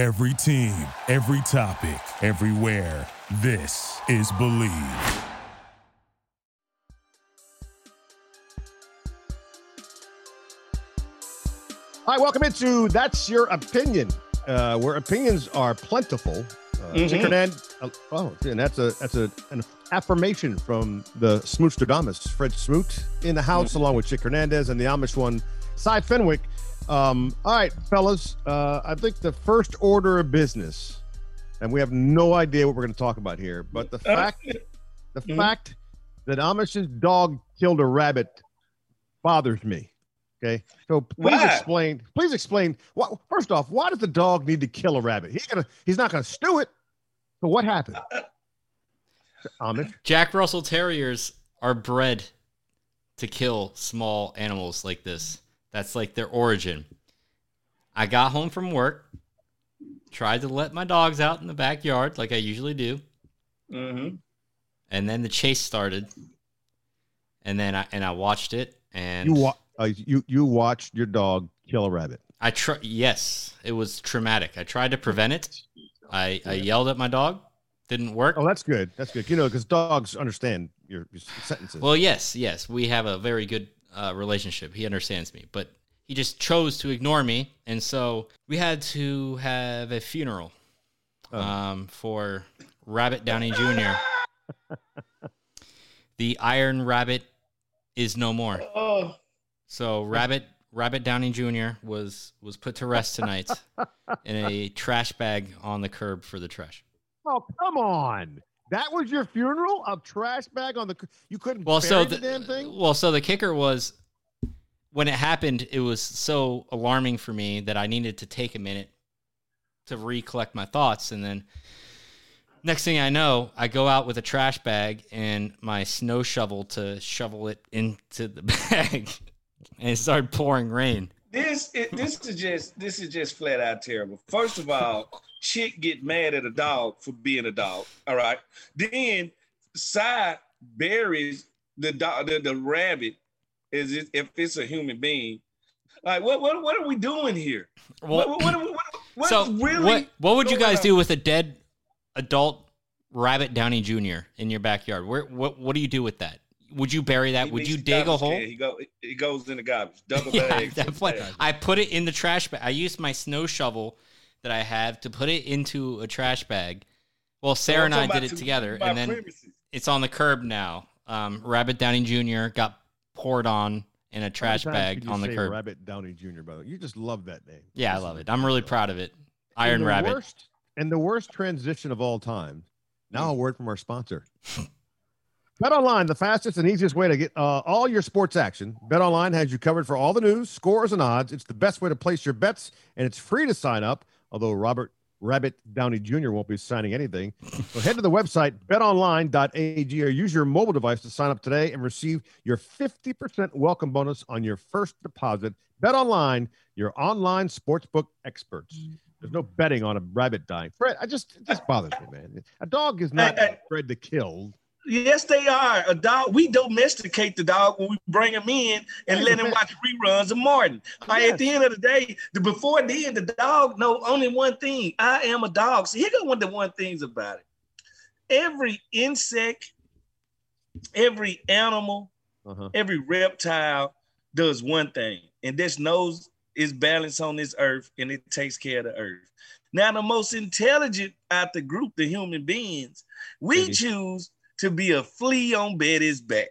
Every team, every topic, everywhere. This is Believe. Hi, welcome into That's Your Opinion, uh, where opinions are plentiful. Uh, Mhm. Chick Hernandez- uh, oh, and that's a that's a an affirmation from the Smoochstradamus, Fred Smoot, in the house, along with Chick Hernandez and the Amish one, Cy Fenwick. Um, all right, fellas, uh, I think the first order of business, and we have no idea what we're going to talk about here, but the Uh, fact the Mhm. fact that Amish's dog killed a rabbit bothers me. Okay, so please Why? explain. Please explain. What, first off, why does the dog need to kill a rabbit? He's gonna. He's not gonna stew it. So what happened? Amish. Jack Russell Terriers are bred to kill small animals like this. That's like their origin. I got home from work, tried to let my dogs out in the backyard like I usually do, Mm-hmm. and then the chase started. And then I and I watched it and You wa- uh, you you watched your dog kill a rabbit. I try yes, it was traumatic. I tried to prevent it. I, I yelled at my dog. Didn't work. Oh, that's good. That's good. You know, because dogs understand your, your sentences. Well, yes, yes, we have a very good uh, relationship. He understands me, but he just chose to ignore me, and so we had to have a funeral Oh. um, for Rabbit Downey Jr. the Iron Rabbit is no more. Oh, So Rabbit Rabbit Downey Jr. was was put to rest tonight in a trash bag on the curb for the trash. oh, come on. That was your funeral? of trash bag on the. You couldn't Well, bury so the, the, damn thing. well, so the kicker was when it happened. It was so alarming for me that I needed to take a minute to recollect my thoughts, and then next thing I know, I go out with a trash bag and my snow shovel to shovel it into the bag, and it started pouring rain. this it, this is just this is just flat out terrible. First of all, chick get mad at a dog for being a dog. All right. Then side buries the dog the, the rabbit as if if it's a human being. Like what what what are we doing here? Well, what, what, what, are we- what, so really what what would you guys on? do with a dead adult Rabbit Downey Jr. in your backyard? Where what what do you do with that? Would you bury that? He Would you dig a hole? He go he goes in the garbage. Double Yeah, bags. I put it in the trash bag. I used my snow shovel that I have to put it into a trash bag. Well, Sarah and I did it together, and then it's on the curb now. Um, Rabbit Downey Jr. got poured on in a trash bag you on the say curb. Rabbit Downey Jr. By the way, you just love that name. Yeah, I love it. I'm really proud of it. Iron the Rabbit. Worst, and the worst transition of all time. Now a word from our sponsor. Bet online, the fastest and easiest way to get uh, all your sports action. Bet online has you covered for all the news, scores, and odds. It's the best way to place your bets, and it's free to sign up. Although Robert Rabbit Downey Jr. won't be signing anything. So head to the website betonline.ag or use your mobile device to sign up today and receive your 50% welcome bonus on your first deposit. BetOnline, your online sportsbook experts. There's no betting on a rabbit dying. Fred, I just it just bothers me, man. A dog is not bred to kill. Yes, they are. A dog. We domesticate the dog when we bring him in and let him watch reruns of Martin. Like, Yes. At the end of the day, the before then, the dog know only one thing. I am a dog. So here go one of the one things about it. Every insect, every animal, Uh-huh. every reptile does one thing, and this knows its balance on this earth, and it takes care of the earth. Now, the most intelligent out the group, the human beings, we Maybe. choose to be a flea on Betty's back.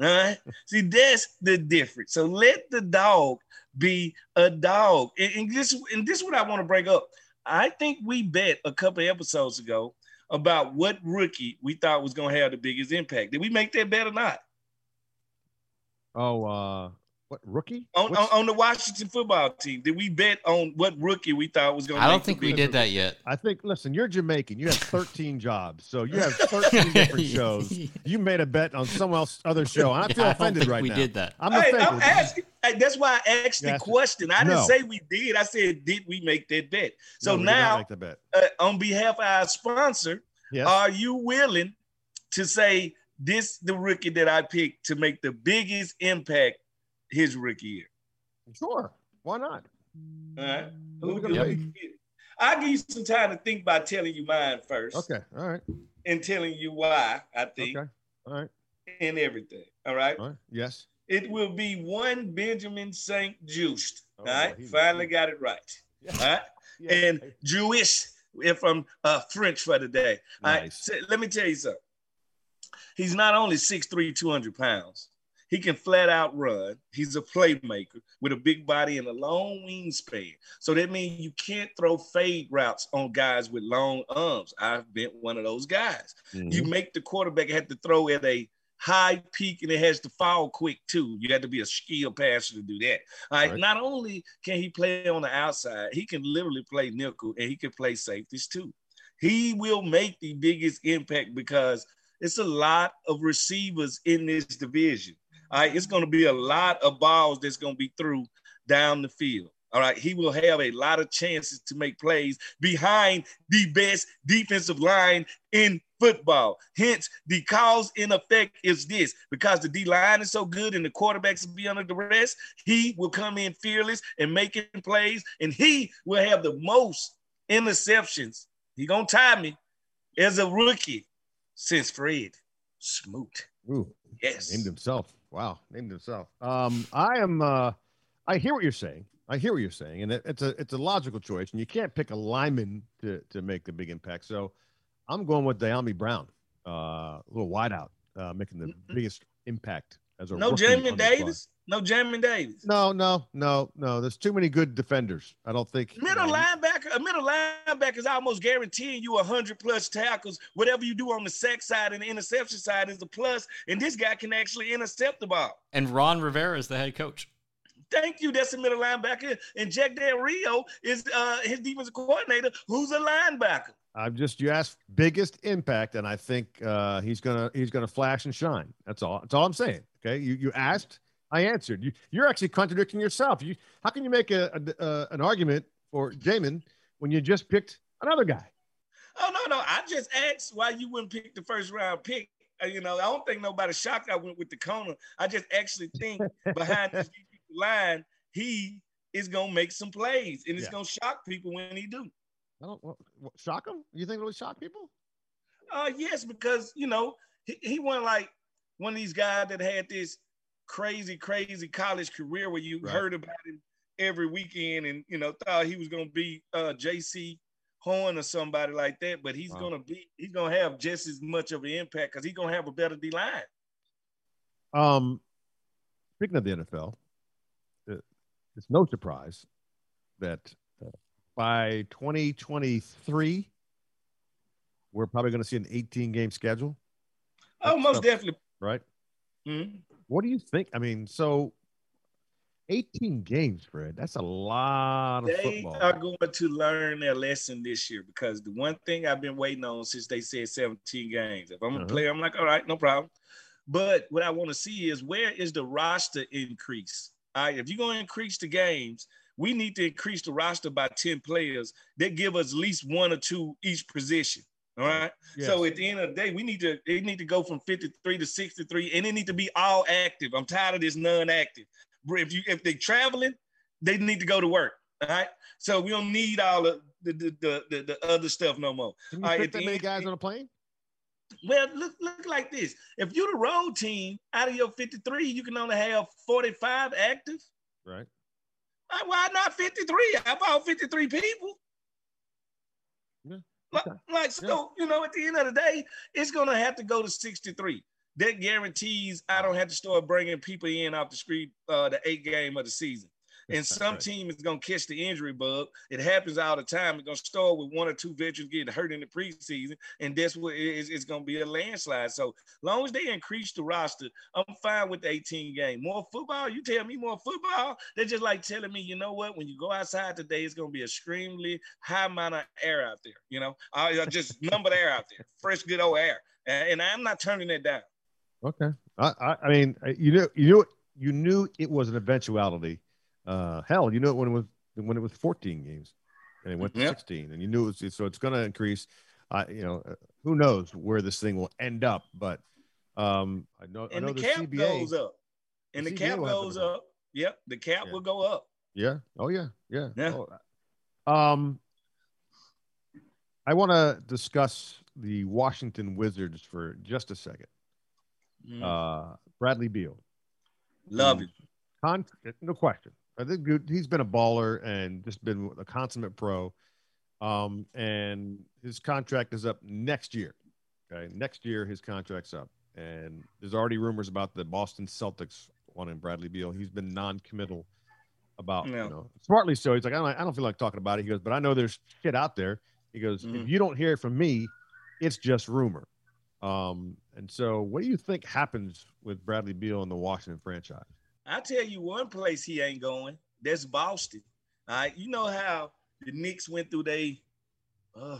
All right. See, that's the difference. So let the dog be a dog. And, and this and this is what I want to bring up. I think we bet a couple episodes ago about what rookie we thought was going to have the biggest impact. Did we make that bet or not? Oh, uh, what rookie? On, on, on the Washington football team, did we bet on what rookie we thought was going to be? I don't think we did that yet. I think. Listen, you're Jamaican. You have 13 jobs, so you have 13 different shows. You made a bet on someone else other show, and I feel Yeah, don't offended think right we now. did that. I'm Hey, offended. I'm asking. hey, that's why I asked the question. I didn't No. say we did. I said, did we make that bet? So No, we did not now, make the bet. uh, on behalf of our sponsor, Yes. are you willing to say this the rookie that I picked to make the biggest impact his rookie year? sure. Why not? All right. Who Who we do gonna we pick? pick? I'll give you some time to think by telling you mine first. Okay. All right. And telling you why I think Okay. All right. and everything. All right. All right. Yes. It will be one Benjamin St. Juste. Oh, all right. he- Finally got it right. All right. And Jewish, if I'm uh, French for the day. All right. So let me tell you something. He's not only 6'3, 200 pounds. He can flat out run. He's a playmaker with a big body and a long wingspan. So that means you can't throw fade routes on guys with long arms. I've been one of those guys. Mhm. You make the quarterback have to throw at a high peak and it has to fall quick too. You got to be a skilled passer to do that. All right. Right. Not only can he play on the outside, he can literally play nickel and he can play safeties too. He will make the biggest impact because it's a lot of receivers in this division. All right, it's going to be a lot of balls that's going to be through down the field. All right, he will have a lot of chances to make plays behind the best defensive line in football. Hence, the cause in effect is this because the D line is so good and the quarterbacks will be under the rest, he will come in fearless and making plays, and he will have the most interceptions. He gonna tie me as a rookie since Fred Smoot. Ooh. Yes. Named himself. Wow, named himself. Um, I am. Uh, I hear what you're saying. I hear what you're saying, and it, it's a it's a logical choice, and you can't pick a lineman to to make the big impact. So, I'm going with Dyami Brown, uh, a little wideout, uh, making the biggest impact as a No rookie Jamin on the squad. Davis. No Jamin Davis. No, no, no, no. There's too many good defenders. I don't think Middle you know, linebacker, a middle linebacker is almost guaranteeing you a hundred plus tackles. Whatever you do on the sack side and the interception side is a plus, and this guy can actually intercept the ball. And Ron Rivera is the head coach. Thank you. That's the middle linebacker. And Jack Del Rio is uh, his defensive coordinator, who's a linebacker. I'm just you asked biggest impact, and I think uh, he's gonna he's gonna flash and shine. That's all. That's all I'm saying. Okay, you you asked, I answered. You you're actually contradicting yourself. You how can you make a, a, an argument for Jamin when you just picked another guy? Oh no, no. I just asked why you wouldn't pick the first round pick. Uh, you know, I don't think nobody shocked I went with the corner. I just actually think behind this defensive line, he is gonna make some plays and it's Yeah. gonna shock people when he do. I don't what, what, shock him. You think it'll shock people? Uh yes, because you know, he, he wasn't like one of these guys that had this crazy, crazy college career where you Right. heard about him every weekend and you know thought he was gonna be uh Jaycee Horn or somebody like that, but he's Wow. gonna be he's gonna have just as much of an impact because he's gonna have a better D line. Um, speaking of the NFL, it's no surprise that by 2023, we're probably going to see an 18 game schedule, Oh, most definitely. Right? Mhm. What do you think? I mean, so 18 games, Fred. That's a lot of They football. are going to learn their lesson this year because the one thing I've been waiting on since they said 17 games. If I'm a Uh-huh. player, I'm like, all right, no problem. But what I want to see is where is the roster increase? All right, if you're going to increase the games, we need to increase the roster by 10 players that give us at least one or two each position. All right. Yes. So at the end of the day, we need to they need to go from 53 to 63, and they need to be all active. I'm tired of this non-active. If you if they're traveling, they need to go to work. All right. So we don't need all the the the, the, the, the other stuff no more. Can you all right, that many end- guys on a plane? Well, look look like this. If you're the road team, out of your 53, you can only have 45 active. Right. Why not 53? How about 53 people? Yeah, Like, okay. like, so, you know, at the end of the day, it's going to have to go to 63. That guarantees I don't have to start bringing people in off the street uh, the eight game of the season. And some Right. team is going to catch the injury bug. It happens all the time. It's going to start with one or two veterans getting hurt in the preseason. And that's what it is. It's going to be a landslide. So long as they increase the roster, I'm fine with the 18 game. More football, you tell me more football. They're just like telling me, you know what? When you go outside today, it's going to be extremely high amount of air out there. You know, I, I just numbered air out there, fresh, good old air. And, I'm not turning it down. Okay. I, I, I mean, uh, you knew, you knew, you knew it was an eventuality. Uh, hell, you knew it when it was when it was 14 games, and it went to Yep. 16, and you knew it was so it's going to increase. Uh, you know, uh, who knows where this thing will end up? But um, I know, I And know the the, cap CBA. goes up. And the the, cap will have to goes go. up. Yep. The cap Yeah. will go up. Yeah. Oh yeah. Yeah. Yeah. Oh, um, I want to discuss the Washington Wizards for just a second. Mhm. Uh, Bradley Beal. Love it. Con- no question. I think he's been a baller and just been a consummate pro. Um, and his contract is up next year. Okay, next year his contract's up, and there's already rumors about the Boston Celtics wanting Bradley Beal. He's been non-committal about Yeah. you know smartly so. He's like, I don't, I don't feel like talking about it. He goes, but I know there's shit out there. He goes, if Mhm. you don't hear it from me, it's just rumor. Um, and so, what do you think happens with Bradley Beal in the Washington franchise? I tell you one place he ain't going. That's Boston. All right. You know how the Knicks went through they uh,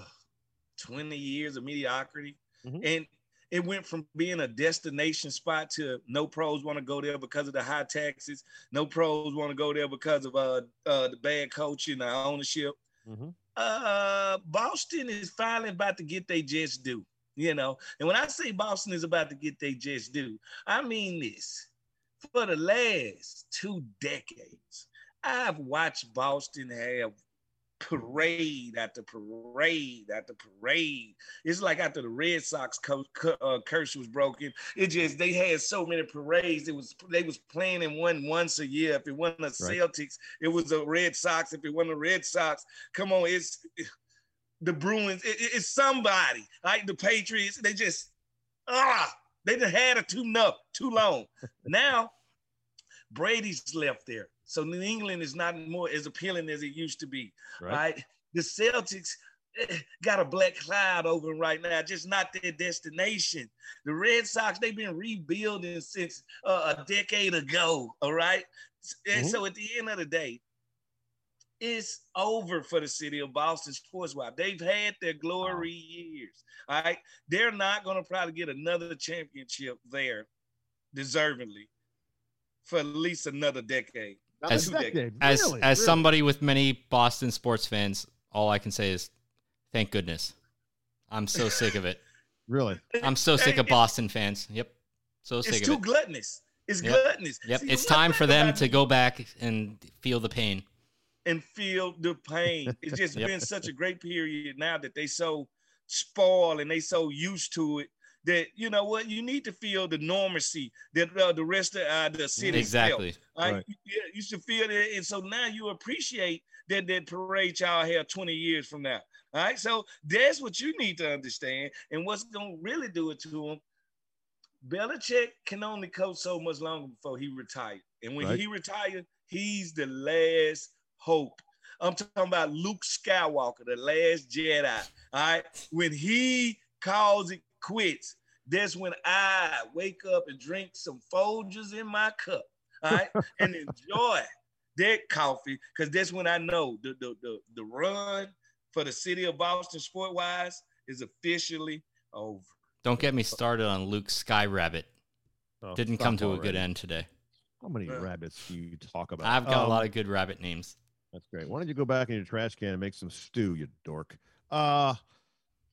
20 years of mediocrity. Mhm. And it went from being a destination spot to no pros want to go there because of the high taxes. No pros want to go there because of uh, uh, the bad coaching, the ownership. Mhm. Uh, Boston is finally about to get their just due, you know. And when I say Boston is about to get their just due, I mean this. For the last two decades, I've watched Boston have parade after parade after parade. It's like after the Red Sox co- cu- uh, curse was broken. It just they had so many parades. It was they was playing in one once a year. If it wasn't the Celtics, it was the Red Sox. If it wasn't the Red Sox, come on, it's the Bruins. It- it- it's somebody like the Patriots. They just ah, they done had it too enough, too long. now Brady's left there. So New England is not more as appealing as it used to be. Right. Right. The Celtics eh, got a black cloud over them right now, just not their destination. The Red Sox, they've been rebuilding since uh, a decade ago. All right. And Mhm. so at the end of the day, it's over for the city of Boston sports wise. They've had their glory years. All right. They're not going to probably get another championship there deservingly for at least another decade. As- a decade. As Really? as Really? somebody with many Boston sports fans, all I can say is thank goodness. I'm so sick of it. really. I'm so sick of Boston fans. Yep. So It's sick too of it. gluttonous. It's Yep. gluttonous. Yep. See, It's time for them to go back and feel the pain. And feel the pain. It's just Yep. been such a great period now that they so spoiled and they so used to it that you know what you need to feel the normalcy that uh, the rest of uh, the city Exactly. Right? Right. Yeah, you should feel that, and so now you appreciate that that parade y'all have 20 years from now. All right, so that's what you need to understand, and what's gonna really do it to them. Belichick can only coach so much longer before he retired, and when Right. he retired, he's the last hope. I'm talking about Luke Skywalker, the last Jedi. All right, when he calls it quits, that's when I wake up and drink some Folgers in my cup all right, and enjoy that coffee because that's when I know the, the the the run for the city of Boston sport wise is officially over. Don't get me started on Luke Skyrabbit. Oh, Didn't come to a good end today. How many rabbits do you talk about? I've got a Um, lot of good rabbit names. That's great. Why don't you go back in your trash can and make some stew, you dork? Uh,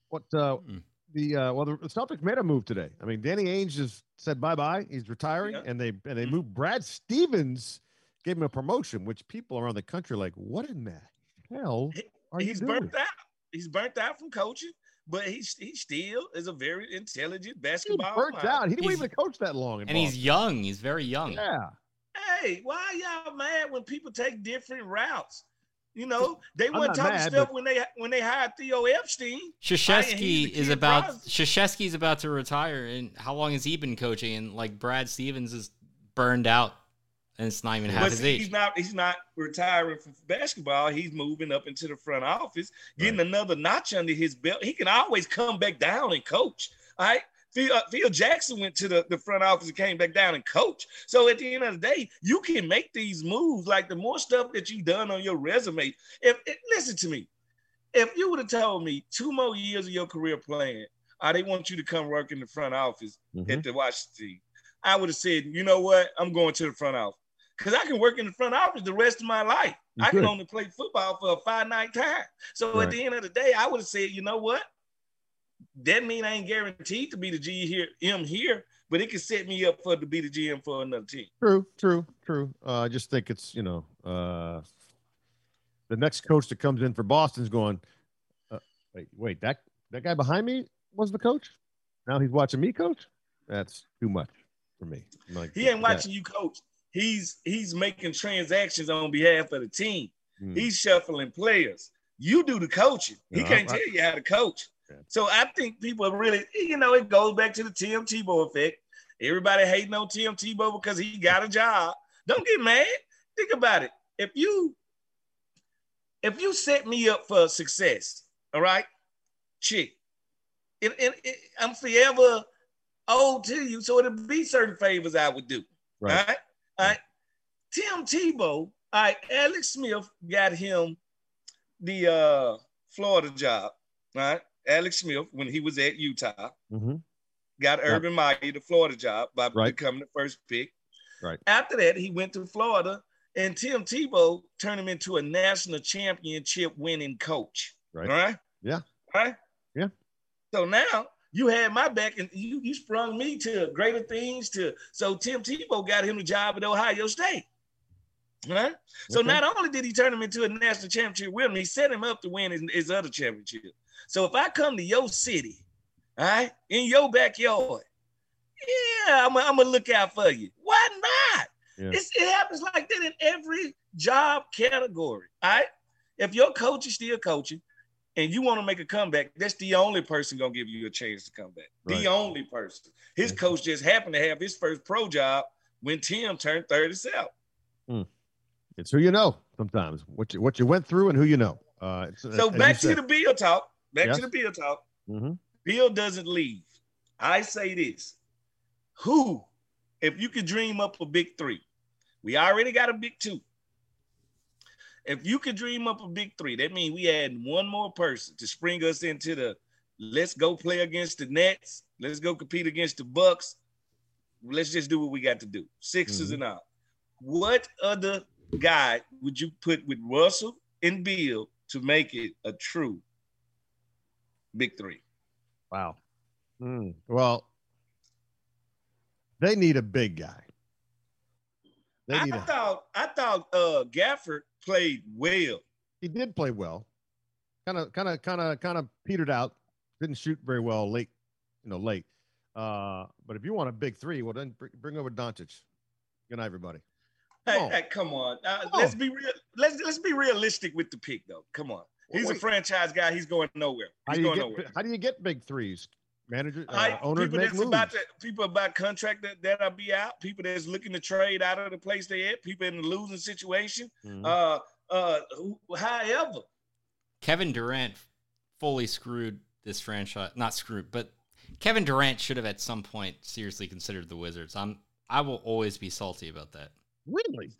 what? Uh, Mm. the uh, well, the Celtics made a move today. I mean, Danny Ainge just said bye bye. He's retiring, Yeah. and they and they Mhm. moved Brad Stevens, gave him a promotion, which people around the country are like, what in the hell are you He's doing? burnt out. He's burnt out from coaching, but he he still is a very intelligent He basketball. burnt mind. out. He didn't He's- even coach that long. And he's young. He's very young. yeah. Hey, why y'all mad when people take different routes? You know, they I'm weren't talking mad, stuff but- when they when they hired Theo Epstein. he's Krzyzewski is about Crosby. Krzyzewski is about to retire, and how long has he been coaching? And like Brad Stevens is burned out, and it's not even half But his see, age. he's not he's not retiring from basketball. He's moving up into the front office, getting another notch under his belt. He can always come back down and coach. All right. Phil, uh, Phil Jackson went to the, the front office and came back down and coach. So at the end of the day, you can make these moves. Like the more stuff that you've done on your resume. If, if listen to me, if you would have told me two more years of your career playing, uh, they want you to come work in the front office Mhm. at the Washington I would have said, you know what, I'm going to the front office because I can work in the front office the rest of my life. You I can only play football for a five night time. So Right. at the end of the day, I would have said, you know what? That mean I ain't guaranteed to be the G here, M here, but it can set me up for to be the GM for another team. True, true, true. Uh, I just think it's you know uh, the next coach that comes in for Boston's going. Uh, Wait, wait, that that guy behind me was the coach. Now he's watching me coach. That's too much for me. I'm like, He ain't that- watching you coach. He's he's making transactions on behalf of the team. Hmm. He's shuffling players. You do the coaching. He No, can't I- tell you how to coach. So I think people really, you know, it goes back to the Tim Tebow effect. Everybody hating on Tim Tebow because he got a job. Don't get mad. Think about it. If you if you set me up for success, all right, chick, and, and, and I'm forever owed to you. So it'll be certain favors I would do. Right. All right. All right. Tim Tebow, all right, Alex Smith got him the uh Florida job. All right. Alex Smith, when he was at Utah, Mhm. got Urban Meyer the Florida job by Right. becoming the first pick. Right. After that, he went to Florida, and Tim Tebow turned him into a national championship winning coach. Right. All right. Yeah. All right. Yeah. So now you had my back, and you you sprung me to greater things. To so Tim Tebow got him the job at Ohio State. Right. So Okay. not only did he turn him into a national championship winner, he set him up to win his, his other championship. So if I come to your city, all right, in your backyard, yeah, I'm gonna look out for you. Why not? Yeah. It's, it happens like that in every job category. All right. If your coach is still coaching and you want to make a comeback, that's the only person gonna give you a chance to come back. Right. The only person. His coach just happened to have his first pro job when Tim turned 37. It's who you know sometimes. What you what you went through and who you know. Uh, So back to the Beal talk. Back Yes. to the Beal talk. hmm Beal doesn't leave. I say this. Who, if you could dream up a big three, we already got a big two. If you could dream up a big three, that means we add one more person to spring us into the let's go play against the Nets. Let's go compete against the Bucks. Let's just do what we got to do. 6s Mhm. and all. What other guy would you put with Russell and Beal to make it a true big three? Wow. Hmm. Well, they need a big guy. They I need a, thought I thought uh Gafford played well. he did play well. Kind of, kind of, kind of, kind of petered out. Didn't shoot very well late, you know, late. Uh, but if you want a big three, well, then bring, bring over Doncic. Good night, everybody. Hey, Come on. hey, come on. Uh, Come let's on. be real. Let's let's be realistic with the pick, though. Come on. He's a franchise guy. He's going nowhere. How He's do you going get? nowhere. How do you get big threes? Manager, uh, I- owners people make that's moves. about to, people about contract that that'll be out. People that's looking to trade out of the place they at. People in a losing situation. Mhm. Uh, uh. However, Kevin Durant fully screwed this franchise. Not screwed, but Kevin Durant should have at some point seriously considered the Wizards. I'm I will always be salty about that. really?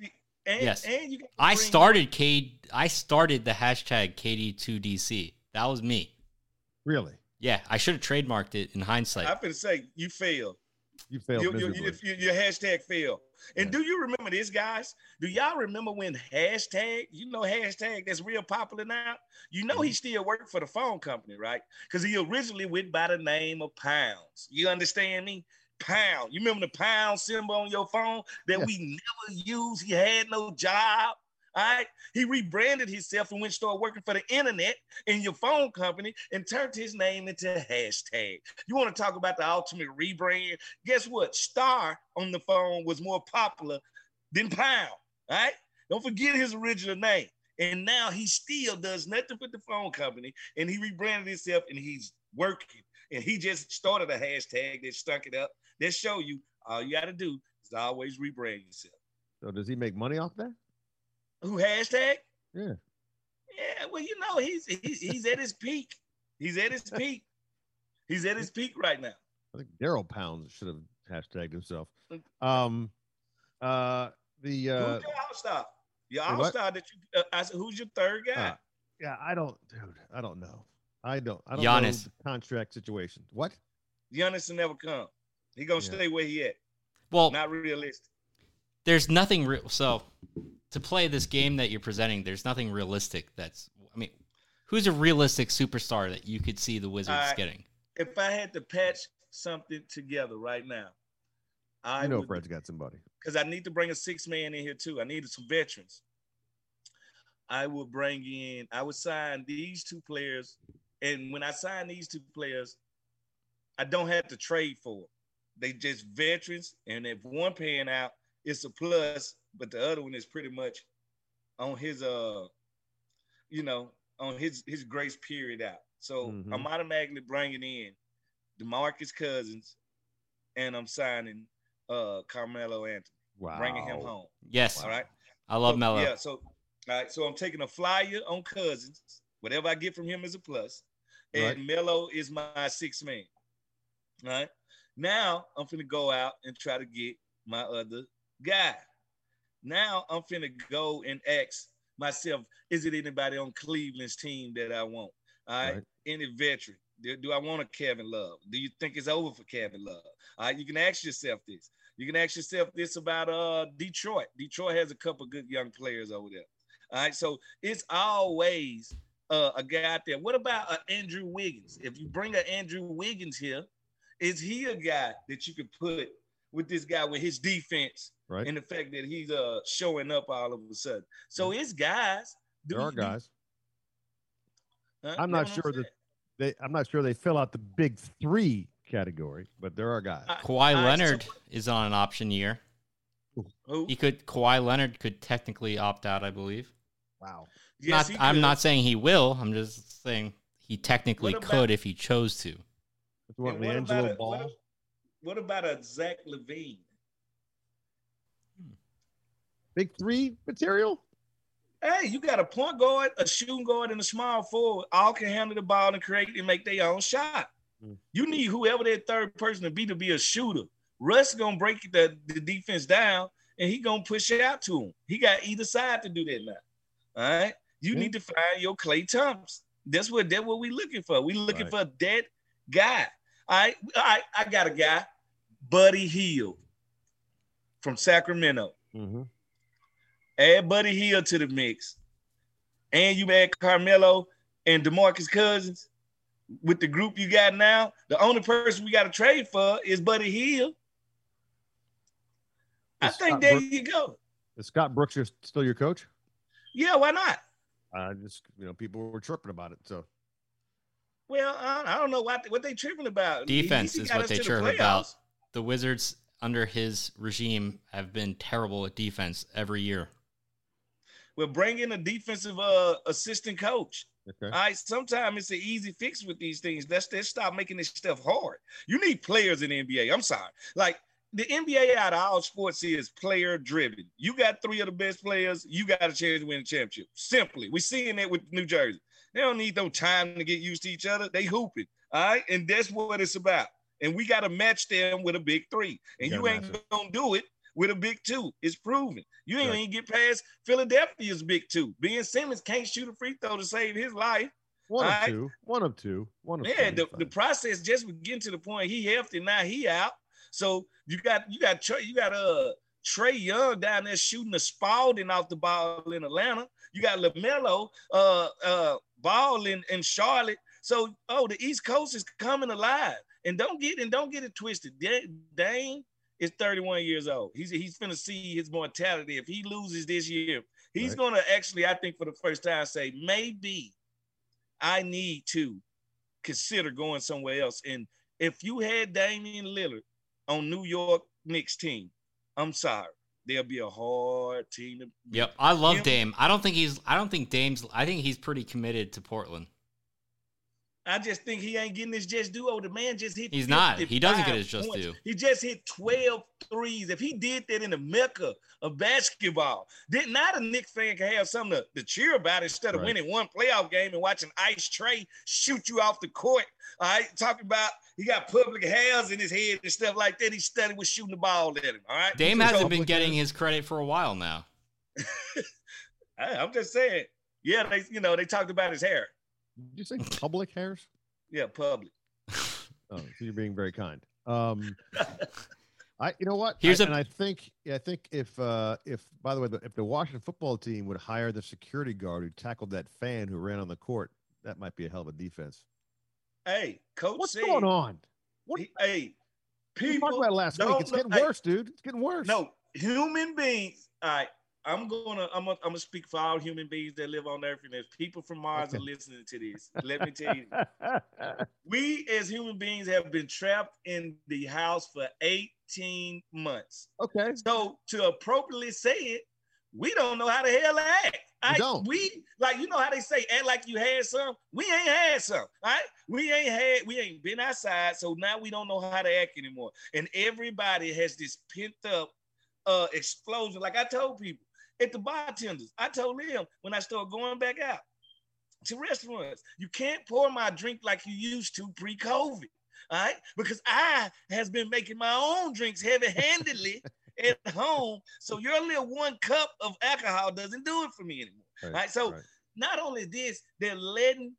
And Yes. and you I bring- started K I started the hashtag KD2DC. That was me. Really? Yeah, I should have trademarked it in hindsight. I'm gonna say you failed. You failed You, you, miserably. you, your hashtag fail. And Yeah. do you remember this, guys? Do y'all remember when hashtag, you know, hashtag that's real popular now? You know, Mm-hmm. he still worked for the phone company, right? Because he originally went by the name of Pounds. You understand me? Pound. You remember the pound symbol on your phone that Yeah. we never used? He had no job. All right. He rebranded himself and went started working for the internet in your phone company and turned his name into a hashtag. You want to talk about the ultimate rebrand? Guess what? Star on the phone was more popular than Pound. All right. Don't forget his original name. And now he still does nothing with the phone company and he rebranded himself and he's working. And he just started a hashtag that stuck it up. That show you all you got to do is always rebrand yourself. So does he make money off that? Who hashtag? Yeah. Yeah, well, you know, he's he's, he's at his peak. He's at his peak. He's at his peak right now. I think Daryl Pounds should have hashtagged himself. Um, uh, the uh, who's your all star? Your all star that you. Uh, I said, who's your third guy? uh, yeah, I don't, dude, I don't know. I don't, I don't Giannis. know the contract situation. What? Giannis will never come. He gonna Yeah. stay where he at. well, Not realistic. there's nothing real. So to play this game that you're presenting, there's nothing realistic. That's I mean, who's a realistic superstar that you could see the Wizards Alright. getting? If I had to patch something together right now, I I know would, Fred's got somebody. because I need to bring a six man in here too. I needed some veterans. I would bring in. I would sign these two players And when I sign these two players, I don't have to trade for them. They just veterans, and if one paying out, it's a plus, but the other one is pretty much on his uh, you know, on his his grace period out. So Mhm. I'm automatically bringing in Demarcus Cousins, and I'm signing uh Carmelo Anthony, Wow. bringing him home. Yes, All right. I love So, Melo. Yeah. So, all right. So I'm taking a flyer on Cousins. Whatever I get from him is a plus, and Right. Melo is my sixth man. All right. Now I'm finna go out and try to get my other guy. Now I'm finna go and ask myself: Is it anybody on Cleveland's team that I want? All right. Right. Any veteran? Do, do I want a Kevin Love? Do you think it's over for Kevin Love? All right. You can ask yourself this. You can ask yourself this about uh Detroit. Detroit has a couple good young players over there. All right, so it's always uh, a guy out there. What about uh, Andrew Wiggins? If you bring an Andrew Wiggins here, is he a guy that you could put with this guy with his defense Right. and the fact that he's uh showing up all of a sudden? So it's guys. There are you- guys. huh? I'm You know not what sure that they. I'm not sure they fill out the big three category, but there are guys. I- Kawhi I- Leonard is on an option year. Who? He could Kawhi Leonard could technically opt out, I believe. Wow. Yes, not, I'm could. not saying he will. I'm just saying he technically about- could if he chose to. What, what about a- Ball? what What about a Zach LaVine? big three material. Hey, you got a point guard, a shooting guard, and a small forward. All can handle the ball and create and make their own shot. Mm. You need whoever that third person to be to be a shooter. Russ gonna break the, the defense down and he gonna push it out to him. He got either side to do that now. All right. You need to find your Klay Thompson. That's what that's what we looking for. We're looking Right. for a dead guy. All right. All right. I got a guy, Buddy Hield from Sacramento Mm-hmm. add Buddy Hield to the mix, and you add Carmelo and Demarcus Cousins with the group you got now, the only person we got to trade for is Buddy Hield. I think Scott there Brook- you go. Is Scott Brooks your- still your coach? Yeah, why not? I just you know people were chirping about it. So Well, I, I don't know what what they tripping about. Defense is what they to the about. The Wizards under his regime have been terrible at defense every year. Well, bring in a defensive uh, assistant coach. okay. All right, sometimes it's an easy fix with these things. Let's let's stop making this stuff hard. You need players in the NBA. I'm sorry. Like the NBA out of all sports is player driven. You got three of the best players, you got a chance to win a championship. Simply. We're seeing that with New Jersey. They don't need no time to get used to each other. They hooping. All right. And that's what it's about. And we got to match them with a big three. And You you, ain't it. gonna do it with a big two. It's proven. You ain't Right. even get past Philadelphia's big two. Ben Simmons can't shoot a free throw to save his life. One of right. two. One of two. One of Yeah, two. the, the process just was getting to the point he healthy now he out. So you got you got you got uh Trae Young down there shooting the Spalding off the ball in Atlanta. You got Lamelo uh uh ball in, in Charlotte. So oh the East Coast is coming alive. And don't get and don't get it twisted. Da- Dame is 31 years old. He's he's gonna see his mortality. If he loses this year, he's Right. gonna actually, I think, for the first time say, maybe I need to consider going somewhere else. And if you had Damian Lillard on New York Knicks team, I'm sorry, there'll be a hard team. To beat. Yep, I love Him- Dame. I don't think he's. I don't think Dame's. I think he's pretty committed to Portland. I just think he ain't getting his just due. Oh, the man just hit. He's not. He doesn't get his just points. due. He just hit 12 threes. If he did that in the mecca of basketball, did not a Knicks fan can have something to, to cheer about instead of Right. winning one playoff game and watching Ice Trae shoot you off the court. All right, talking about he got public hairs in his head and stuff like that. He studied with shooting the ball at him. All right, Dame hasn't been getting his credit for a while now. I, I'm just saying. Yeah, they you know they talked about his hair. Did you say public hairs? Yeah, public. Oh, so you're being very kind. Um, I, you know what? Here's I, a- and I think, yeah, I think if, uh, if by the way, if the Washington football team would hire the security guard who tackled that fan who ran on the court, that might be a hell of a defense. Hey, coach What's said, going on? What he- hey, we people talked about it last week? don't It's look- getting hey, worse, dude. It's getting worse. No, human beings. All right, I'm gonna I'm gonna, I'm gonna speak for all human beings that live on Earth, and if people from Mars are listening to this, let me tell you, we as human beings have been trapped in the house for 18 months. okay. So to appropriately say it, we don't know how the hell to act. I, don't. We like you know how they say act like you had some. We ain't had some. Right? We ain't had. We ain't been outside. So now we don't know how to act anymore. And everybody has this pent up uh explosion. Like I told people at the bartenders, I told them when I started going back out to restaurants, you can't pour my drink like you used to pre-COVID. All right, because I has been making my own drinks heavy-handedly at home. So your little one cup of alcohol doesn't do it for me anymore. Right, so- Not only this, they're letting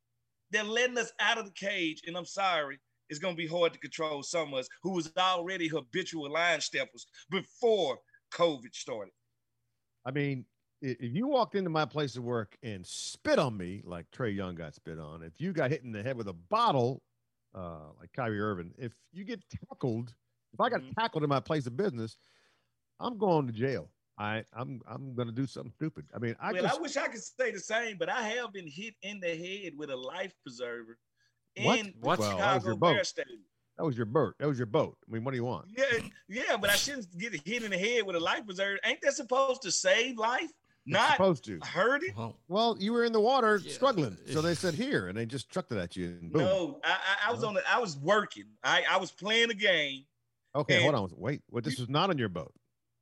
they're letting us out of the cage, and I'm sorry, it's gonna be hard to control some of us who was already habitual line steppers before COVID started. I mean, if you walked into my place of work and spit on me like Trae Young got spit on, if you got hit in the head with a bottle uh, like Kyrie Irving, if you get tackled, if I got Mhm. tackled in my place of business, I'm going to jail. I, I'm I'm gonna do something stupid. I mean, I well, just I wish I could say the same, but I have been hit in the head with a life preserver What? in What? the Well, Chicago your boat. Bear Stadium. That was your boat. That was your boat. I mean, what do you want? Yeah, yeah, but I shouldn't get hit in the head with a life preserver. Ain't that supposed to save life, It's not supposed to. hurt it? Well, Well, you were in the water Yeah. struggling, so they said here, and they just chucked it at you. And boom. No, I, I, I was on the, I was working. I, I was playing a game. Okay, hold on. Wait, what? This was not on your boat.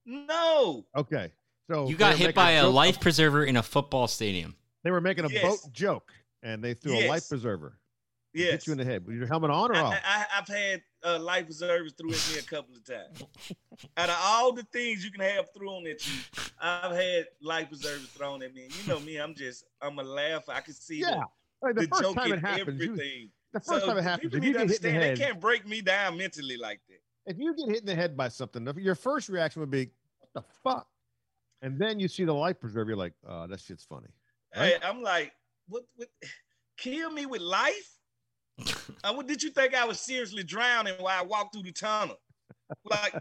No, Okay, so you got hit by a joke- life preserver in a football stadium. They were making a Yes. boat joke, and they threw a life preserver. Yes, Hit you in the head. Was your helmet on or I, off? I, I've had uh, life preservers through at me a couple of times. Out of all the things you can have thrown at you, I've had life preservers thrown at me. And you know me, I'm just, I'm a laugh. I can see yeah. Like, the, the, the first time it happens, you, the first time it So happens, people need you to in the head, they can't break me down mentally like that. if you get hit in the head by something, your first reaction would be, "What the fuck?" And then you see the life preserver, you're like, "Oh, that shit's funny." Hey, I'm like, what, what? Kill me with life? Uh, what did you think I was seriously drowning while I walked through the tunnel? Like,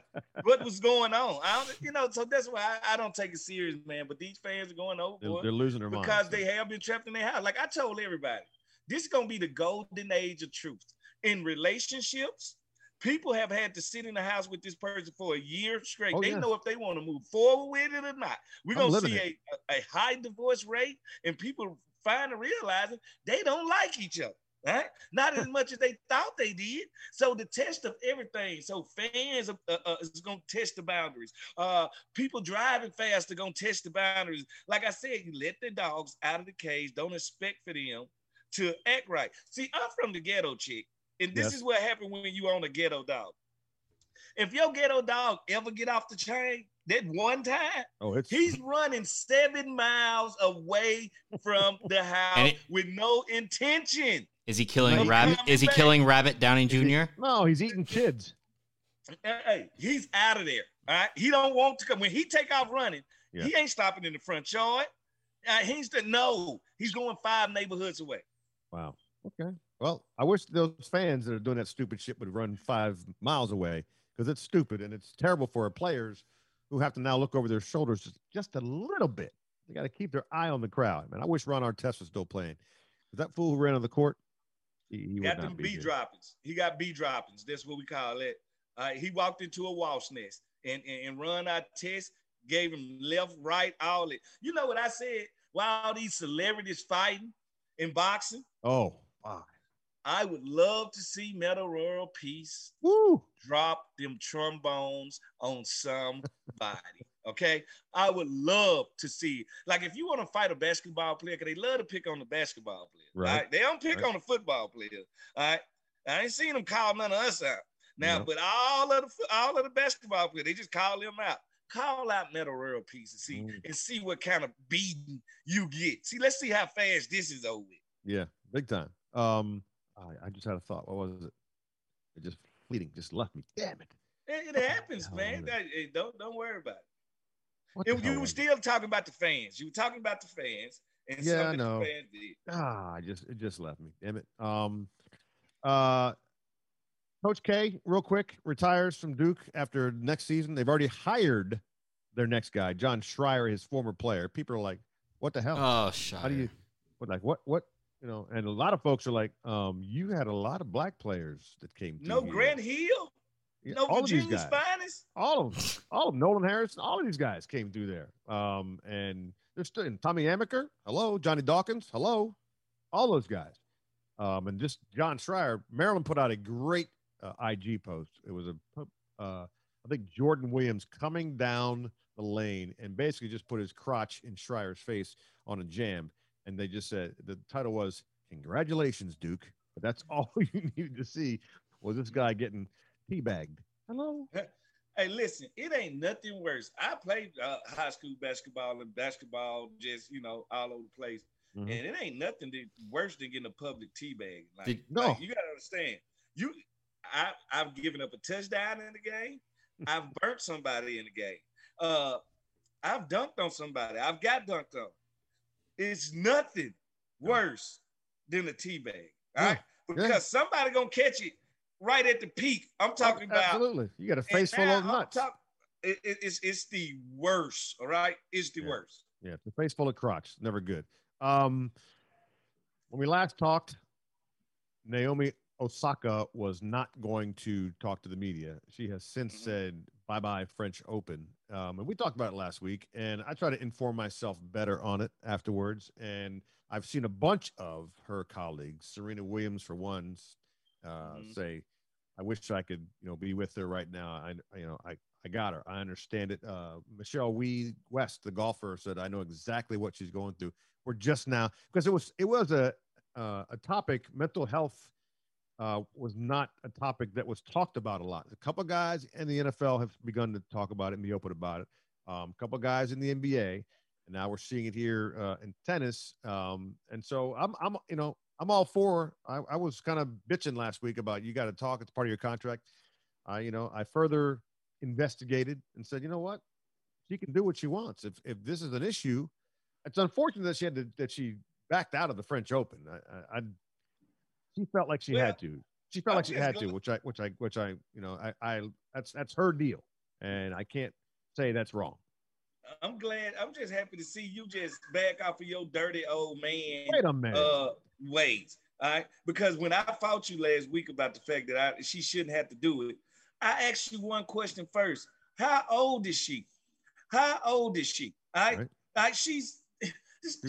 what was going on? I don't, you know, so that's why I, I don't take it serious, man. But these fans are going They're, they're losing their minds because they have been trapped in their house. Like I told everybody, this is gonna be the golden age of truth in relationships. People have had to sit in the house with this person for a year straight. Oh, they yeah. know if they want to move forward with it or not. We're I'm gonna see a, a, a high divorce rate, and people finally realizing they don't like each other. Right? Not as much as they thought they did. So the test of everything. So fans uh, uh, is gonna test the boundaries. Uh, people driving fast are gonna test the boundaries. Like I said, you let the dogs out of the cage. Don't expect for them to act right. See, I'm from the ghetto, chick, and this Yes. is what happened when you own a ghetto dog. If your ghetto dog ever get off the chain, that one time, Oh, it's he's running seven miles away from the house it- with no intention. Is he killing No, he's rabbit? Is he killing Rabbit Downey Jr.? no, he's eating kids. Hey, he's out of there. All right. He don't want to come. When he take off running, Yeah. he ain't stopping in the front yard. Uh, he's the no. He's going five neighborhoods away. Wow. Okay. Well, I wish those fans that are doing that stupid shit would run five miles away because it's stupid and it's terrible for our players who have to now look over their shoulders just, just a little bit. They got to keep their eye on the crowd. Man, I wish Ron Artest was still playing. 'Cause that fool who ran on the court, he, he got them be bee droppings. He got bee droppings. That's what we call it. Uh, he walked into a wasp nest and, and, and run our test, gave him left, right, all it. You know what I said? While all these celebrities fighting in boxing, Oh, wow. I would love to see Metta World Peace Woo. drop them trombones on somebody. Okay, I would love to see. Like, if you want to fight a basketball player, because they love to pick on the basketball player. Right. Right? They don't pick Right. on the football player. All right. I ain't seen them call none of us out. Now, No. but all of the all of the basketball players, they just call them out. Call out Metta World Peace and see Mm. and see what kind of beating you get. See, let's see how fast this is over. with. Yeah, big time. Um, I, I just had a thought. What was it? It just fleeting, just left me. Damn it. It, happens, man. That- don't don't worry about it. What the you were still talking about the fans. You were talking about the fans and Yeah, I know. the fans did. Ah, I just it just left me. Damn it. Um, uh, Coach K, real quick, retires from Duke after next season. They've already hired their next guy, Jon Scheyer, his former player. People are like, "What the hell? Oh, Scheyer. How do you what like what what you know?" And a lot of folks are like, um, "You had a lot of black players that came. No through here." Grant Hill, All of these guys. finest. all of them, all of them, Nolan Harris, all of these guys came through there. Um, and they're still Tommy Amaker, hello, Johnny Dawkins, hello, all those guys. Um, and just Jon Scheyer, Maryland put out a great uh, IG post. It was a, uh, I think Jordan Williams coming down the lane and basically just put his crotch in Scheyer's face on a jam. And they just said the title was "Congratulations, Duke." But that's all you needed to see was this guy getting teabagged. Hello. Hey, listen, it ain't nothing worse. I played uh, high school basketball and basketball, just you know, all over the place, Mhm. and it ain't nothing that, worse than getting a public teabag. Like, Did- No. like, you gotta understand. You, I, I've given up a touchdown in the game. I've burnt somebody in the game. Uh, I've dunked on somebody. I've got dunked on. It's nothing worse than a teabag. All right, Yeah. because somebody gonna catch it right at the peak. I'm talking about Absolutely. You got a face full of nuts. it- it- it's it's the worst. All right, it's the Yeah. worst. yeah, a face full of crotch. Never good. Um, when we last talked, Naomi Osaka was not going to talk to the media. She has since Mhm. said bye bye French Open. Um, and we talked about it last week, and I try to inform myself better on it afterwards. And I've seen a bunch of her colleagues, Serena Williams for one, uh, Mhm. say, "I wish I could, you know, be with her right now. I, you know, I, I got her. I understand it." Uh, Michelle Wie West, the golfer, said, "I know exactly what she's going through. We're just now because it was it was a uh, a topic. Mental health uh, was not a topic that was talked about a lot. A couple guys in the NFL have begun to talk about it and be open about it. Um, a couple guys in the NBA, and now we're seeing it here uh, in tennis. Um, and so I'm, I'm, you know, I'm all for. I, I was kind of bitching last week about you got to talk. It's part of your contract. I, you know, I further investigated and said, you know what, she can do what she wants. If if this is an issue, it's unfortunate that she had to that she backed out of the French Open. I, I, I she felt like she Well, had to. She felt like she had to, which I, which I, which I, you know, I, I, that's that's her deal, and I can't say that's wrong. I'm glad. I'm just happy to see you just back off of your dirty old man Wait a minute. uh ways. All right, because when I fought you last week about the fact that I she shouldn't have to do it, I asked you one question first. How old is she? How old is she? All right, Right. All right she's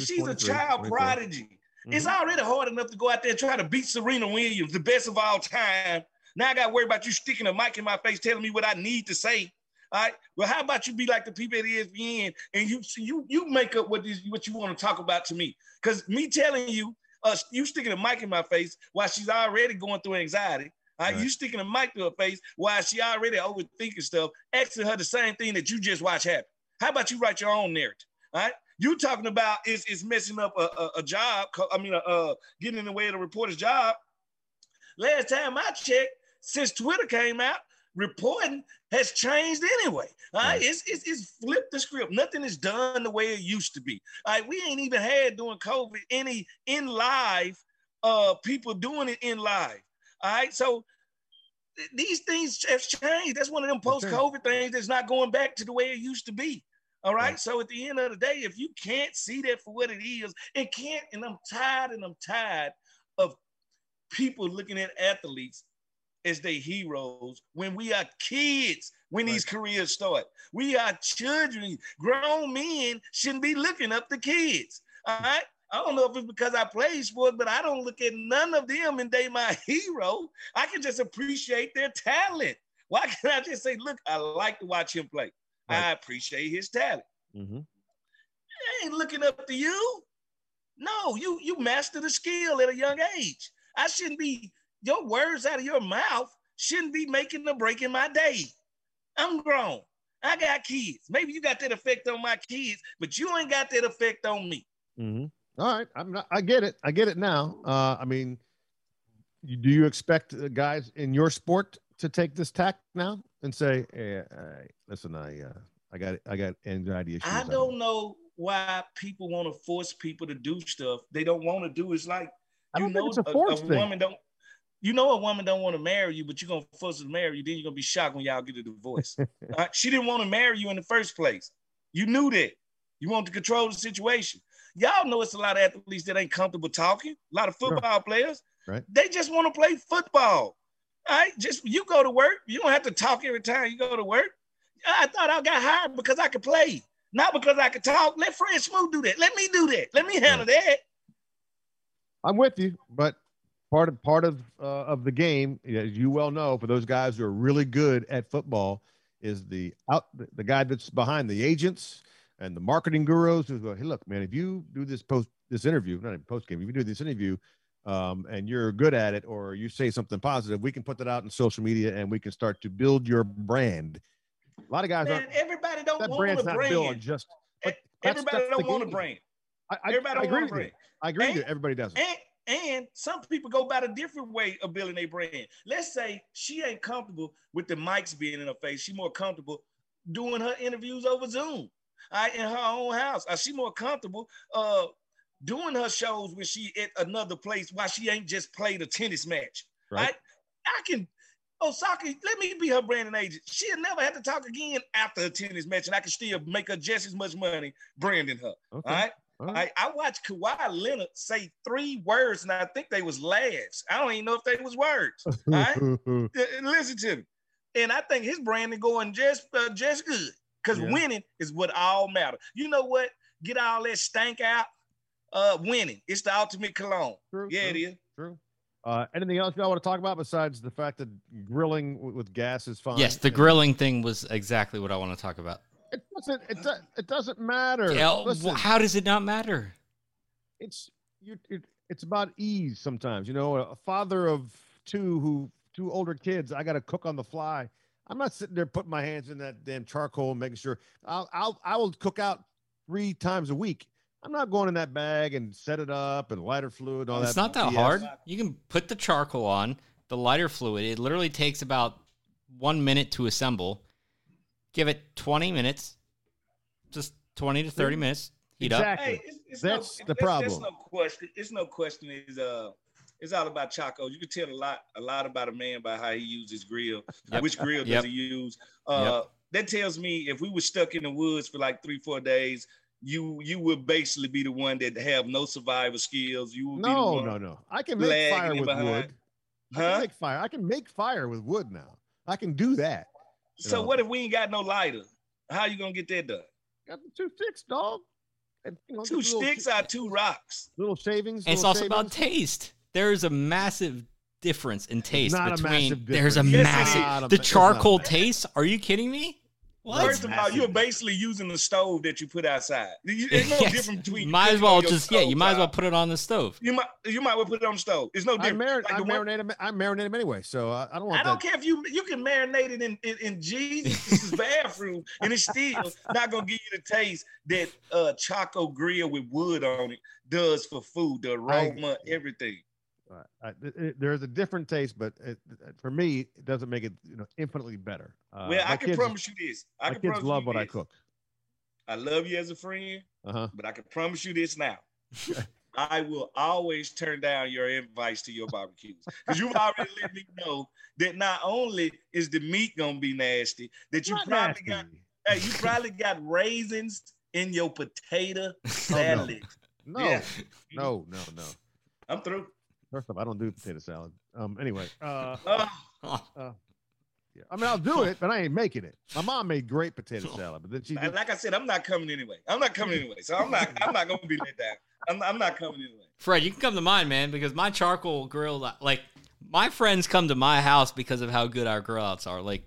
she's a child 24. prodigy. It's Mhm. already hard enough to go out there and try to beat Serena Williams, the best of all time. Now I got to worry about you sticking a mic in my face, telling me what I need to say. All right. Well, how about you be like the people at ESPN and you you you make up what is what you want to talk about to me? Because me telling you, uh, you sticking a mic in my face while she's already going through anxiety. Right, Right. you sticking a mic to her face while she already overthinking stuff, asking her the same thing that you just watch happen. How about you write your own narrative? All right. You talking about is is messing up a, a, a job? I mean, uh, uh, getting in the way of the reporter's job. Last time I checked, since Twitter came out, reporting has changed anyway. All right, it's, it's it's flipped the script. Nothing is done the way it used to be. All right, we ain't even had during COVID any in live uh people doing it in live. All right, so th- these things have changed. That's one of them post-COVID things that's not going back to the way it used to be. All right. Right. So at the end of the day, if you can't see that for what it is, and can't, and I'm tired and I'm tired of people looking at athletes as they heroes when we are kids when these careers start. We are children. Grown men shouldn't be looking up to kids. All right. I don't know if it's because I play sports, but I don't look at none of them and they my hero. I can just appreciate their talent. Why can't I just say, look, I like to watch him play. I appreciate his talent. Mhm. I ain't looking up to you. No, you you mastered the skill at a young age. I shouldn't be your words out of your mouth shouldn't be making or breaking my day. I'm grown. I got kids. Maybe you got that effect on my kids, but you ain't got that effect on me. Mhm. All right, I'm not. I get it. I get it now. Uh, I mean, you, do you expect uh, guys in your sport to take this tack now and say, hey, "Listen, I, uh, I got, I got anxiety issues." I don't know why people want to force people to do stuff they don't want to do. It's like you know a force thing. woman don't. You know a woman don't want to marry you, but you're gonna force her to marry you. Then you're gonna be shocked when y'all get a divorce. Right? Uh, she didn't want to marry you in the first place. You knew that. You want to control the situation. Y'all know it's a lot of athletes that ain't comfortable talking. A lot of football sure. players. Right. They just want to play football. All right. Just you go to work. You don't have to talk every time you go to work. I thought I got hired because I could play, not because I could talk. Let Fred Smoot do that. Let me do that. Let me handle that. I'm with you, but part of part of uh, of the game, as you well know, for those guys who are really good at football, is the out the guy that's behind the agents and the marketing gurus who go, hey, look, man, if you do this post this interview, not a post game, if you do this interview, um, and you're good at it, or you say something positive, we can put that out in social media, and we can start to build your brand. A lot of guys man, everybody don't that want brand's a not brand. Built just everybody that's don't want a brand. I, I, everybody I agree with you. I agree and, with you. Everybody doesn't. And, and some people go about a different way of building a brand. Let's say she ain't comfortable with the mics being in her face. She more comfortable doing her interviews over Zoom. Right, in her own house. Is she more comfortable uh doing her shows when she at another place while she ain't just played a tennis match. Right. right? I can Osaka, let me be her branding agent. She'll never have to talk again after a tennis match, and I can still make her just as much money branding her. Okay. All right. All right. I, I watched Kawhi Leonard say three words, and I think they was laughs. I don't even know if they was words. All right. Listen to me. And I think his branding going just uh, just good because yeah. winning is what all matter. You know what? Get all that stank out. Uh, winning. It's the ultimate cologne. True, yeah, true, it is. True. Uh, anything else y'all want to talk about besides the fact that grilling with gas is fine? Yes, the grilling thing was exactly what I want to talk about. It doesn't. It, do, it doesn't matter. Yeah, Listen, how does it not matter? It's you. It, it's about ease. Sometimes you know, a father of two who two older kids. I got to cook on the fly. I'm not sitting there putting my hands in that damn charcoal and making sure. I'll I'll I will cook out three times a week I'm not going in that bag and set it up and lighter fluid. All it's that. It's not that BS. hard. You can put the charcoal on the lighter fluid. It literally takes about one minute to assemble. Give it 20 minutes, just 20 to 30 minutes. Heat exactly. up. Hey, it's, it's that's no, the problem. It's no question. It's no question. Is uh, it's all about Chaco. You can tell a lot, a lot about a man by how he uses grill. Yep. Which grill yep. does he use? Uh, yep. That tells me if we were stuck in the woods for like three, four days, you you would basically be the one that have no survival skills. You would no, no, no. I can make fire with behind. wood. Huh? I can make fire. I can make fire with wood now. I can do that. So know? what if we ain't got no lighter? How you gonna get that done? Got the two sticks, dog. And, you know, two sticks little, are two rocks. Little shavings. And it's also shavings. about taste. There is a massive difference in taste between. There's a yes, massive. The charcoal taste. Are you kidding me? What? First of all, you're basically using the stove that you put outside. There's no yes. difference between. Might as well just yeah. You might as well put it on the stove. You might you might well put it on the stove. It's no different. I, marin- like I marinate them. I marinate them anyway, so I, I don't want. I don't that. care if you you can marinate it in in, in Jesus' bathroom, and it's still not gonna give you the taste that uh Chaco grill with wood on it does for food, the aroma, I, everything. It, there's a different taste, but it, for me, it doesn't make it you know infinitely better. Uh, well, I can kids, promise you this. I my can kids love what this. I cook. I love you as a friend, uh-huh. but I can promise you this now. I will always turn down your invites to your barbecues because you've already let me know that not only is the meat gonna be nasty, that you not probably nasty. got hey, you probably got raisins in your potato salad. Oh, no, no, yeah. no, no, no. I'm through. First off, I don't do potato salad. Um. Anyway. Uh, uh, uh, yeah. I mean, I'll do it, but I ain't making it. My mom made great potato salad, but then she. Did... Like I said, I'm not coming anyway. I'm not coming anyway, so I'm not. I'm not gonna be let down. I'm, I'm not coming anyway. Fred, you can come to mine, man, because my charcoal grill, like my friends come to my house because of how good our grill outs are. Like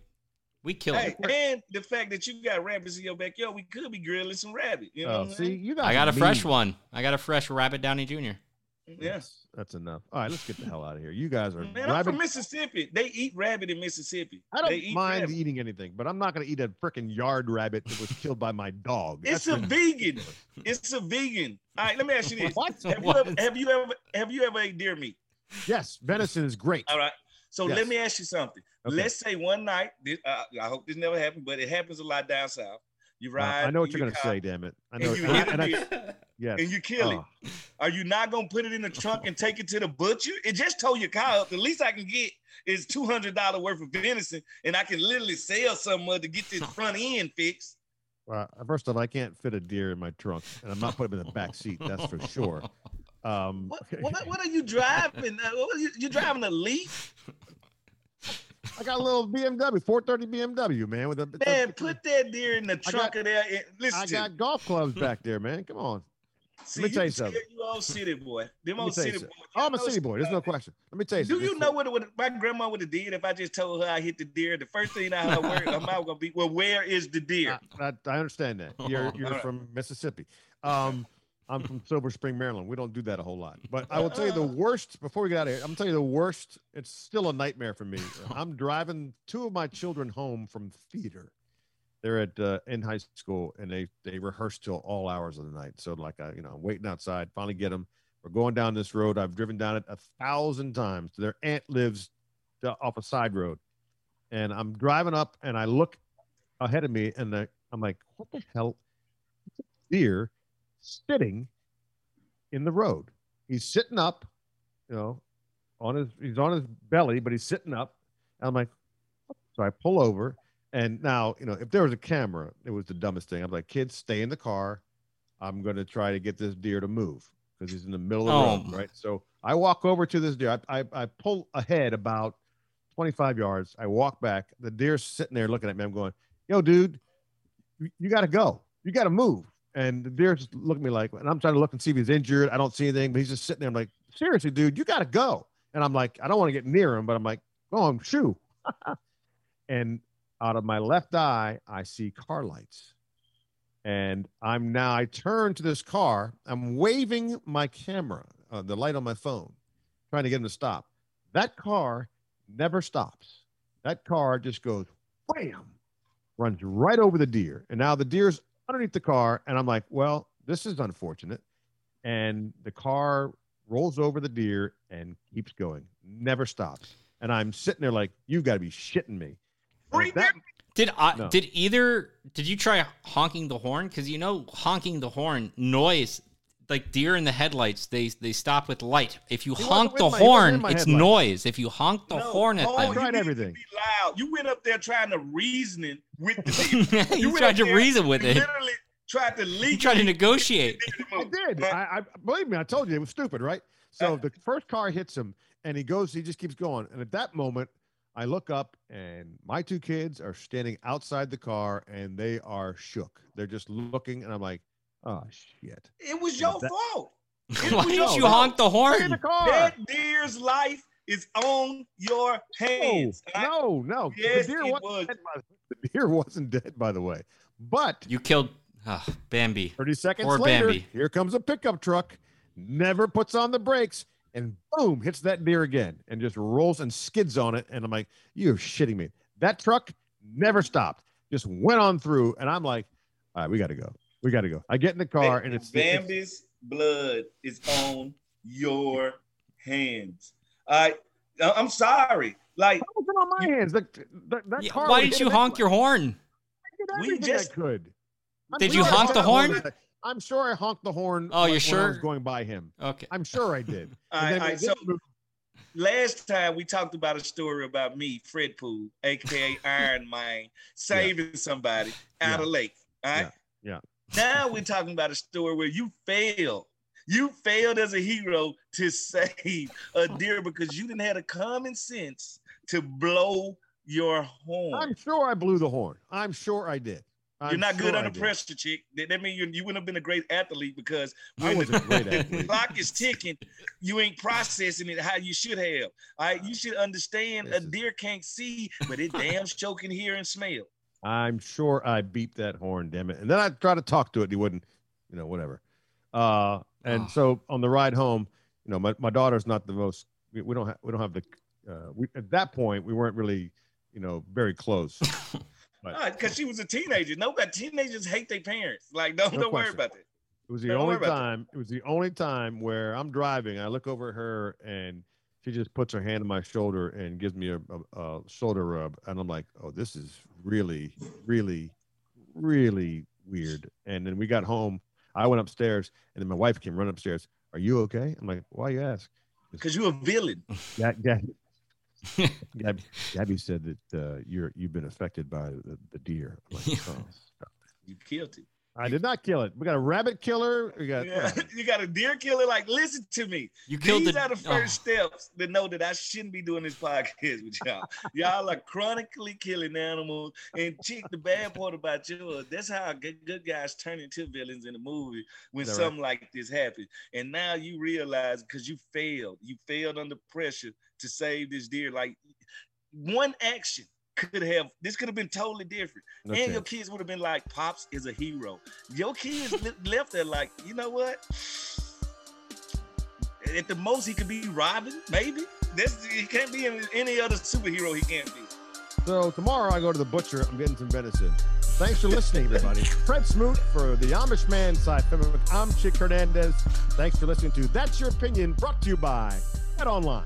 we kill hey, it. And the fact that you got rabbits in your backyard, we could be grilling some rabbit. You know, oh, see, you got. I got a fresh one. I got a fresh Rabbit Downey Jr. Yes, that's enough. All right, let's get the hell out of here. You guys are. Man, I'm from Mississippi. They eat rabbit in Mississippi. I don't mind rabbit. eating anything, but I'm not going to eat a freaking yard rabbit that was killed by my dog. It's that's a vegan. It's a vegan. All right, let me ask you this: what? Have, what? You ever, have you ever have you ever ate deer meat? Yes, venison is great. All right. So yes. let me ask you something. Okay. Let's say one night, this, uh, I hope this never happened, but it happens a lot down south. You ride. Uh, I know what you're going to say, damn it. I know. And you, and I, yes. and you kill oh. it. Are you not going to put it in the trunk and take it to the butcher? It just told your car up. The least I can get is $200 worth of venison, and I can literally sell some to get this front end fixed. Well, first off, I can't fit a deer in my trunk, and I'm not putting him in the back seat. That's for sure. Um, What, what, what are you driving? Uh, what are you, you driving a Leaf? I got a little BMW, 430 BMW, man. With a it's a- Man, put that deer in the trunk got- of there. And, listen, I got golf clubs back there, man. Come on. See, me tell you something. You old city boy. Them Let you city boy. Oh, I'm a city boy. There's no question. Let me tell you. Do you know what, what my grandma would have did if I just told her I hit the deer? The first thing out her, word, her mouth gonna be, "Well, where is the deer?" I, I, I understand that. You're you're from Mississippi. Um, I'm from Silver Spring, Maryland. We don't do that a whole lot. But I will tell you the worst. Before we get out of here, I'm gonna tell you the worst. It's still a nightmare for me. I'm driving two of my children home from theater. They're at uh, in high school and they they rehearse till all hours of the night. So like I, you know, I'm waiting outside. Finally get them. We're going down this road. I've driven down it a thousand times. Their aunt lives uh, off a side road, and I'm driving up and I look ahead of me and the, I'm like, what the hell? It's a deer sitting in the road. He's sitting up, you know, on his he's on his belly, but he's sitting up. And I'm like, so I pull over, and now you know if there was a camera, it was the dumbest thing. I'm like, kids, stay in the car. I'm going to try to get this deer to move because he's in the middle of the Oh, road, right? So I walk over to this deer. I, I I pull ahead about 25 yards. I walk back. The deer's sitting there looking at me. I'm going, yo, dude, you, you got to go. You got to move. And the deer's just looking at me like, and I'm trying to look and see if he's injured. I don't see anything, but he's just sitting there. I'm like, seriously, dude, you got to go. And I'm like, I don't want to get near him, but I'm like, go on, shoo. and out of my left eye, I see car lights. And I'm now, I turn to this car. I'm waving my camera, uh, the light on my phone, trying to get him to stop. That car never stops. That car just goes wham, runs right over the deer. And now the deer's underneath the car. And I'm like, well, this is unfortunate. And the car rolls over the deer and keeps going, never stops. And I'm sitting there like, you've got to be shitting me. That- Did I, No. did either did you try honking the horn? Because you know honking the horn noise like deer in the headlights they they stop with light. If you He honk the my- horn, it's headlights. noise. If you honk the No. horn at Oh, I you tried everything. Be loud. You went up there trying to reasoning with the deer. them, you tried to reason with You it. Literally tried to leak. You tried to negotiate. I did. I, I believe me. I told you it was stupid, right? So uh, the first car hits him, and he goes. He just keeps going. And at that moment, I look up, and my two kids are standing outside the car, and they are shook. They're just looking, and I'm like, "Oh shit!" It was your That- fault. Why did no, you honk the Stay in the horn? That deer's life is on your No, hands. I- no, no. Yes, the deer it wasn't was. dead. By, the deer wasn't dead, by the way. But You killed ah, Bambi. 30 seconds Poor later, Bambi. here comes a pickup truck, never puts on the brakes, and boom, hits that deer again and just rolls and skids on it. And I'm like, you're shitting me. That truck never stopped, just went on through. And I'm like, all right, we got to go. We got to go. I get in the car and it's, it's Bambi's blood is on your hands. I I'm sorry. Like What was it on my hands? That, that, that Yeah, car why did hit you honk your horn? I We just- I could. I'm Did you honk the horn? I'm sure I honked the horn. Oh, when- you're when I sure? was going by him. Okay. I'm sure I did. I, And then I, we so move- last time we talked about a story about me, Fred Pool, aka Iron Man, saving somebody out Yeah. of lake. All right. Yeah. Now we're talking about a story where you failed. You failed as a hero to save a deer because you didn't have the common sense to blow your horn. I'm sure I blew the horn. I'm sure I did. I'm You're not good sure I under pressure, chick. That, that means you, you wouldn't have been a great athlete because when the, the clock is ticking, you ain't processing it how you should have. All right, you should understand This a deer can't see, but it damn sure can hear and smell. I'm sure I beat that horn, damn it. And then I tried to talk to it. And he wouldn't, you know, whatever. Uh, and Oh. so on the ride home, you know, my, my daughter's not the most, we, we don't have, we don't have the, uh, we, at that point, we weren't really, you know, very close. But Because she was a teenager. Nobody teenagers hate their parents. Like, don't, No don't worry about that. It was the Don't only worry about that. time. It was the only time where I'm driving. I look over at her and she just puts her hand on my shoulder and gives me a, a, a shoulder rub, and I'm like, "Oh, this is really, really, really weird." And then we got home. I went upstairs, and then my wife came running upstairs. Are you okay? I'm like, "Why you ask?" Because you're a villain. Gab, Gab, Gab, Gabby said that uh, you're you've been affected by the, the deer. I'm like, oh. You killed it. I did not kill it. We got a rabbit killer. We got Yeah, you got a deer killer. Like, listen to me. You killed These the. are the oh. first steps to know that I shouldn't be doing this podcast with y'all. y'all are chronically killing animals. And chick, the bad part about you, that's how good, good guys turn into villains in the movie when that right? something like this happens. And now you realize because you failed, you failed under pressure to save this deer. Like one action could have this could have been totally different. No and your kids would have been like, Pops is a hero. Your kids left there like, you know what? At the most, he could be Robin, maybe. This he can't be any- any other superhero. He can't be. So tomorrow I go to the butcher. I'm getting some venison. Thanks for listening, everybody. Fred Smoot for the Amish Man side. I'm Chick Hernandez. Thanks for listening to That's Your Opinion, brought to you by Head Online.